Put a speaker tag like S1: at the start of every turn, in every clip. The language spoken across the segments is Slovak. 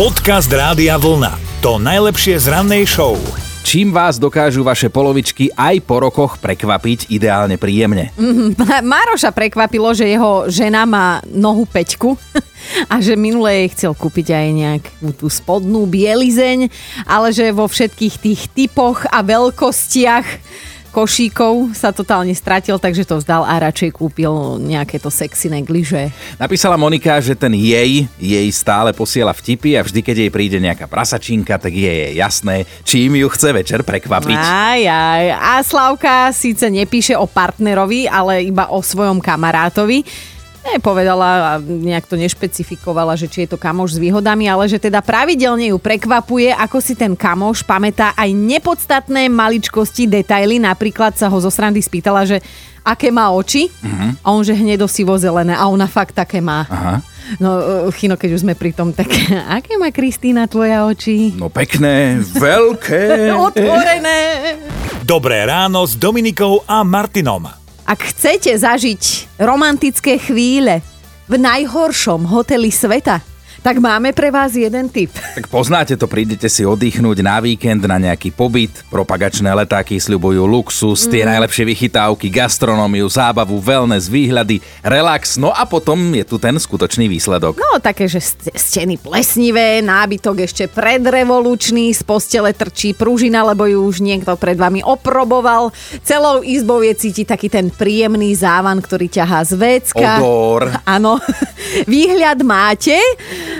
S1: Podcast Rádia Vlna. To najlepšie z rannej show.
S2: Čím vás dokážu vaše polovičky aj po rokoch prekvapiť ideálne príjemne?
S3: Mároša prekvapilo, že jeho žena má nohu peťku a že minule jej chcel kúpiť aj nejakú tú spodnú bielizeň, ale že vo všetkých tých typoch a veľkostiach košíkov sa totálne stratil, takže to vzdal a radšej kúpil nejaké to sexy negliže.
S2: Napísala Monika, že ten jej jej stále posiela vtipy a vždy, keď jej príde nejaká prasačinka, tak je jej jasné, čím ju chce večer prekvapiť.
S3: Aj, aj. A Slavka síce nepíše o partnerovi, ale iba o svojom kamarátovi nepovedala a nejak to nešpecifikovala, že či je to kamoš s výhodami, ale že teda pravidelne ju prekvapuje, ako si ten kamoš pamätá aj nepodstatné maličkosti, detaily. Napríklad sa ho zo srandy spýtala, že aké má oči uh-huh. a on že hnedo-sivo zelené a ona fakt také má. Aha. No, e, Chino, keď už sme pri tom, tak aké má Kristýna tvoja oči?
S2: No pekné, veľké.
S3: Otvorené.
S1: Dobré ráno s Dominikou a Martinom.
S3: Ak chcete zažiť romantické chvíle v najhoršom hoteli sveta, tak máme pre vás jeden tip.
S2: Tak poznáte to, prídete si oddychnúť na víkend na nejaký pobyt, propagačné letáky sľubujú luxus, mm. tie najlepšie vychytávky, gastronómiu, zábavu, wellness, výhľady, relax, no a potom je tu ten skutočný výsledok.
S3: No také, že steny plesnivé, nábytok ešte predrevolučný, z postele trčí pružina, lebo ju už niekto pred vami oproboval. Celou izbou je cítiť taký ten príjemný závan, ktorý ťahá z vecka.
S2: Odor.
S3: Áno. Výhľad máte,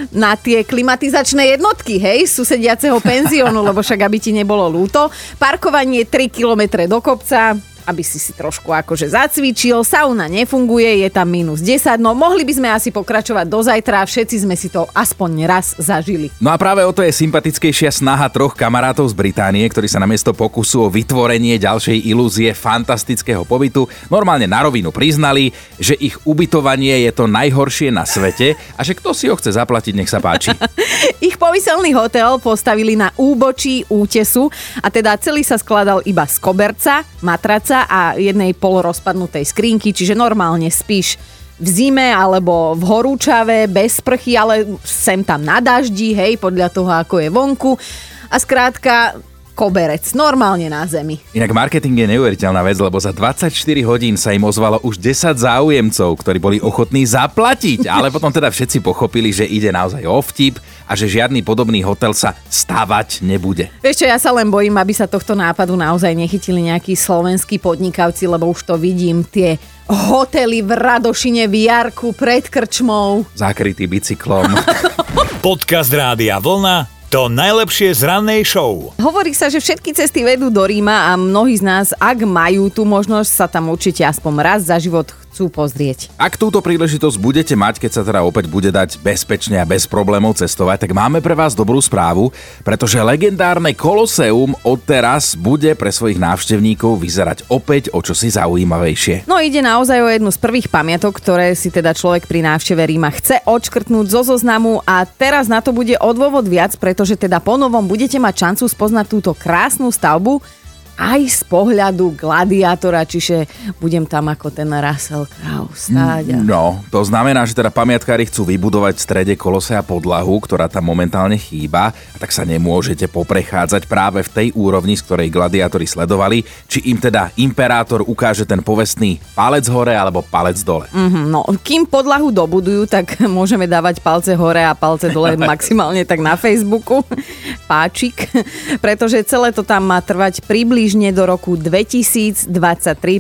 S3: na tie klimatizačné jednotky, hej, susediaceho penziónu, lebo však aby ti nebolo lúto. Parkovanie 3 km do kopca, aby si si trošku akože zacvičil. Sauna nefunguje, je tam minus 10, no mohli by sme asi pokračovať do zajtra, všetci sme si to aspoň raz zažili.
S2: No a práve o to je sympatickejšia snaha troch kamarátov z Británie, ktorí sa namiesto pokusu o vytvorenie ďalšej ilúzie fantastického pobytu normálne na rovinu priznali, že ich ubytovanie je to najhoršie na svete a že kto si ho chce zaplatiť, nech sa páči.
S3: ich pomyselný hotel postavili na úbočí útesu a teda celý sa skladal iba z koberca, matraca a jednej polorozpadnutej skrinky, čiže normálne spíš v zime alebo v horúčave, bez sprchy, ale sem tam na daždi, hej, podľa toho, ako je vonku. A skrátka, koberec, normálne na zemi.
S2: Inak marketing je neuveriteľná vec, lebo za 24 hodín sa im ozvalo už 10 záujemcov, ktorí boli ochotní zaplatiť, ale potom teda všetci pochopili, že ide naozaj o vtip a že žiadny podobný hotel sa stavať nebude.
S3: Vieš čo, ja sa len bojím, aby sa tohto nápadu naozaj nechytili nejakí slovenskí podnikavci, lebo už to vidím, tie hotely v Radošine v Jarku pred krčmou.
S2: Zakrytý bicyklom.
S1: Podcast Rádia Vlna to najlepšie z rannej show.
S3: Hovorí sa, že všetky cesty vedú do Ríma a mnohí z nás, ak majú tú možnosť, sa tam určite aspoň raz za život chcú pozrieť.
S2: Ak túto príležitosť budete mať, keď sa teda opäť bude dať bezpečne a bez problémov cestovať, tak máme pre vás dobrú správu, pretože legendárne Koloseum odteraz bude pre svojich návštevníkov vyzerať opäť o čosi zaujímavejšie.
S3: No ide naozaj o jednu z prvých pamiatok, ktoré si teda človek pri návšteve Ríma chce odškrtnúť zo zoznamu a teraz na to bude odôvod viac, pretože teda ponovom budete mať šancu spoznať túto krásnu stavbu, aj z pohľadu gladiátora, čiže budem tam ako ten Russell Crowe stáť. A...
S2: No, to znamená, že teda pamiatkári chcú vybudovať v strede kolosea podlahu, ktorá tam momentálne chýba, a tak sa nemôžete poprechádzať práve v tej úrovni, z ktorej gladiátori sledovali, či im teda imperátor ukáže ten povestný palec hore alebo palec dole.
S3: Mm-hmm, no, kým podlahu dobudujú, tak môžeme dávať palce hore a palce dole maximálne tak na Facebooku. Páčik, pretože celé to tam má trvať približne do roku 2023.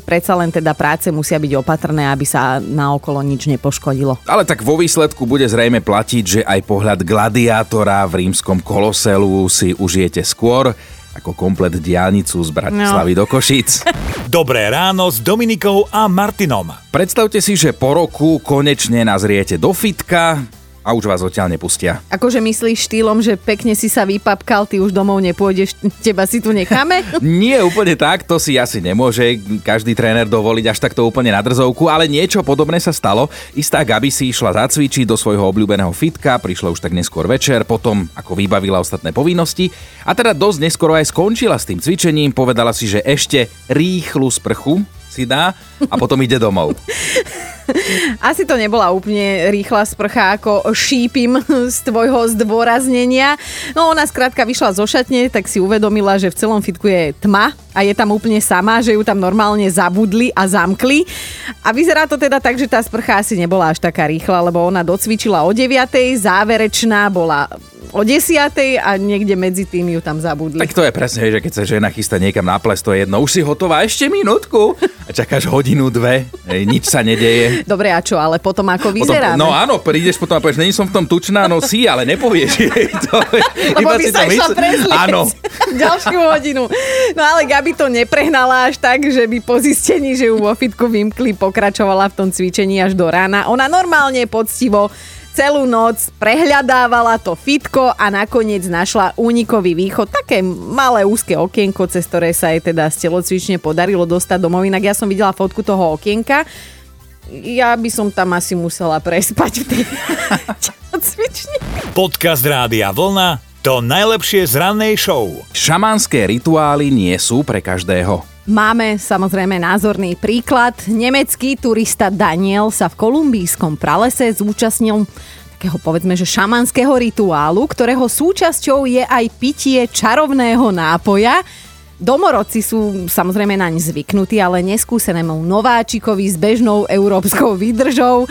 S3: Predsa len teda práce musia byť opatrné, aby sa naokolo nič nepoškodilo.
S2: Ale tak vo výsledku bude zrejme platiť, že aj pohľad gladiátora v rímskom koloselu si užijete skôr ako komplet diálnicu z Bratislavy no. do Košic.
S1: Dobré ráno s Dominikou a Martinom.
S2: Predstavte si, že po roku konečne nazriete do fitka, a už vás odtiaľ nepustia.
S3: Akože myslíš štýlom, že pekne si sa vypapkal, ty už domov nepôjdeš, teba si tu necháme?
S2: Nie úplne tak, to si asi nemôže každý tréner dovoliť až takto úplne na drzovku, ale niečo podobné sa stalo. Istá Gabi si išla zacvičiť do svojho obľúbeného fitka, prišla už tak neskôr večer, potom ako vybavila ostatné povinnosti a teda dosť neskoro aj skončila s tým cvičením, povedala si, že ešte rýchlu sprchu si a potom ide domov.
S3: Asi to nebola úplne rýchla sprcha, ako šípim z tvojho zdôraznenia. No ona skrátka vyšla zo šatne, tak si uvedomila, že v celom fitku je tma a je tam úplne sama, že ju tam normálne zabudli a zamkli. A vyzerá to teda tak, že tá sprcha asi nebola až taká rýchla, lebo ona docvičila o 9. záverečná bola o 10. a niekde medzi tým ju tam zabudli.
S2: Tak to je presne, že keď sa žena chystá niekam na ples, to je jedno. Už si hotová ešte minútku a čakáš hodinu, dve, ej, nič sa nedeje.
S3: Dobre, a čo, ale potom ako?
S2: Potom, no áno, prídeš potom a povieš, není som v tom tučná, no si, ale nepovieš jej to.
S3: Lebo by sa išla
S2: Áno.
S3: Ďalšiu hodinu. No ale Gabi to neprehnala až tak, že by po zistení, že ju vo fitku vymkli, pokračovala v tom cvičení až do rána. Ona normálne poctivo celú noc prehľadávala to fitko a nakoniec našla únikový východ, také malé úzke okienko, cez ktoré sa jej teda z telocvične podarilo dostať domov. Inak ja som videla fotku toho okienka, ja by som tam asi musela prespať v tej telocvični.
S1: Podcast Rádia Vlna to najlepšie z rannej show.
S2: Šamanské rituály nie sú pre každého.
S3: Máme samozrejme názorný príklad. Nemecký turista Daniel sa v kolumbijskom pralese zúčastnil takého povedzme, že šamanského rituálu, ktorého súčasťou je aj pitie čarovného nápoja, Domorodci sú samozrejme naň zvyknutí, ale neskúsenému nováčikovi s bežnou európskou výdržou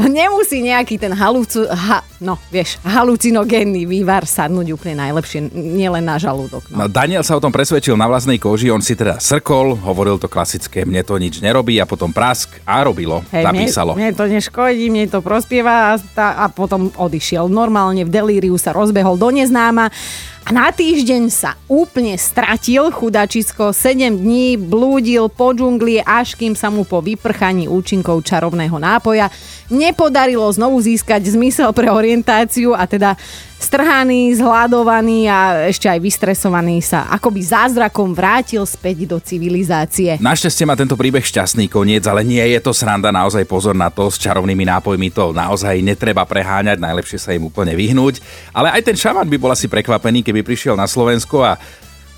S3: nemusí nejaký ten halucu, ha, no, vieš, halucinogénny vývar sadnúť úplne najlepšie, nielen na žalúdok.
S2: No. Daniel sa o tom presvedčil na vlastnej koži, on si teda srkol, hovoril to klasické, mne to nič nerobí a potom prask a robilo, Hej, zapísalo.
S3: Mne, mne to neškodí, mne to prospieva a, a potom odišiel. Normálne v delíriu sa rozbehol do neznáma na týždeň sa úplne stratil chudačisko, 7 dní blúdil po džungli, až kým sa mu po vyprchaní účinkov čarovného nápoja nepodarilo znovu získať zmysel pre orientáciu a teda strhaný, zhľadovaný a ešte aj vystresovaný sa akoby zázrakom vrátil späť do civilizácie.
S2: Našťastie má tento príbeh šťastný koniec, ale nie je to sranda, naozaj pozor na to, s čarovnými nápojmi to naozaj netreba preháňať, najlepšie sa im úplne vyhnúť. Ale aj ten šaman by bol asi prekvapený, keby prišiel na Slovensko a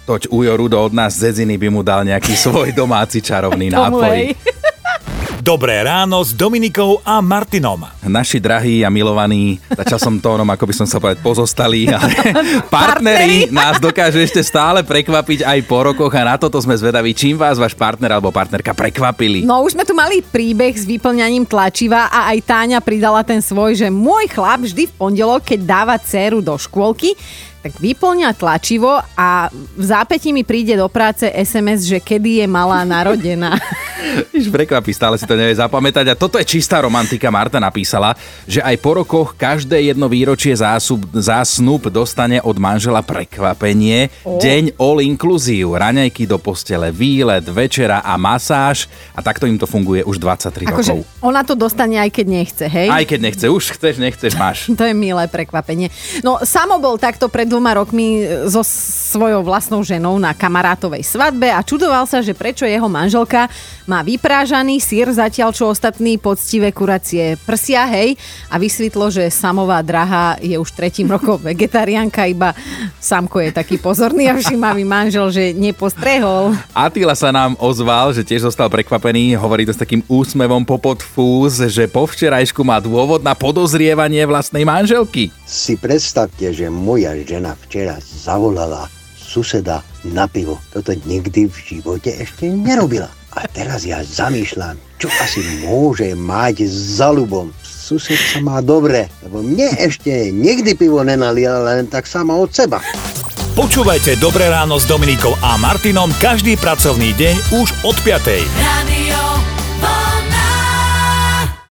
S2: toť Ujo Rudo od nás z Zedziny by mu dal nejaký svoj domáci čarovný nápoj.
S1: Dobré ráno s Dominikou a Martinom.
S2: Naši drahí a milovaní, začal som tónom, ako by som sa povedať, pozostali, ale partneri nás dokážu ešte stále prekvapiť aj po rokoch a na toto sme zvedaví, čím vás váš partner alebo partnerka prekvapili.
S3: No už sme tu mali príbeh s vyplňaním tlačiva a aj Táňa pridala ten svoj, že môj chlap vždy v pondelok, keď dáva dceru do škôlky, tak vyplňa tlačivo a v zápätí mi príde do práce SMS, že kedy je malá narodená.
S2: Iš prekvapí, stále si to nevie zapamätať. A toto je čistá romantika. Marta napísala, že aj po rokoch každé jedno výročie zásub, zásnub dostane od manžela prekvapenie. Oh. Deň all inclusive, raňajky do postele, výlet, večera a masáž. A takto im to funguje už 23
S3: Ako
S2: rokov.
S3: Ona to dostane aj keď nechce, hej?
S2: Aj keď nechce, už chceš, nechceš, máš.
S3: to je milé prekvapenie. No, samo bol takto pred dvoma rokmi so svojou vlastnou ženou na kamarátovej svadbe a čudoval sa, že prečo jeho manželka má vyprážaný sír, zatiaľ čo ostatní poctivé kuracie prsia, hej. A vysvetlo, že samová drahá je už tretím rokom vegetariánka, iba Samko je taký pozorný a všimavý manžel, že nepostrehol.
S2: Atila sa nám ozval, že tiež zostal prekvapený, hovorí to s takým úsmevom popod fúz, že po včerajšku má dôvod na podozrievanie vlastnej manželky.
S4: Si predstavte, že moja žena včera zavolala suseda na pivo. Toto nikdy v živote ešte nerobila. A teraz ja zamýšľam, čo asi môže mať za ľubom. Sused sa má dobre, lebo mne ešte nikdy pivo nenalial len tak sama od seba.
S1: Počúvajte Dobré ráno s Dominikou a Martinom každý pracovný deň už od 5.
S5: Radio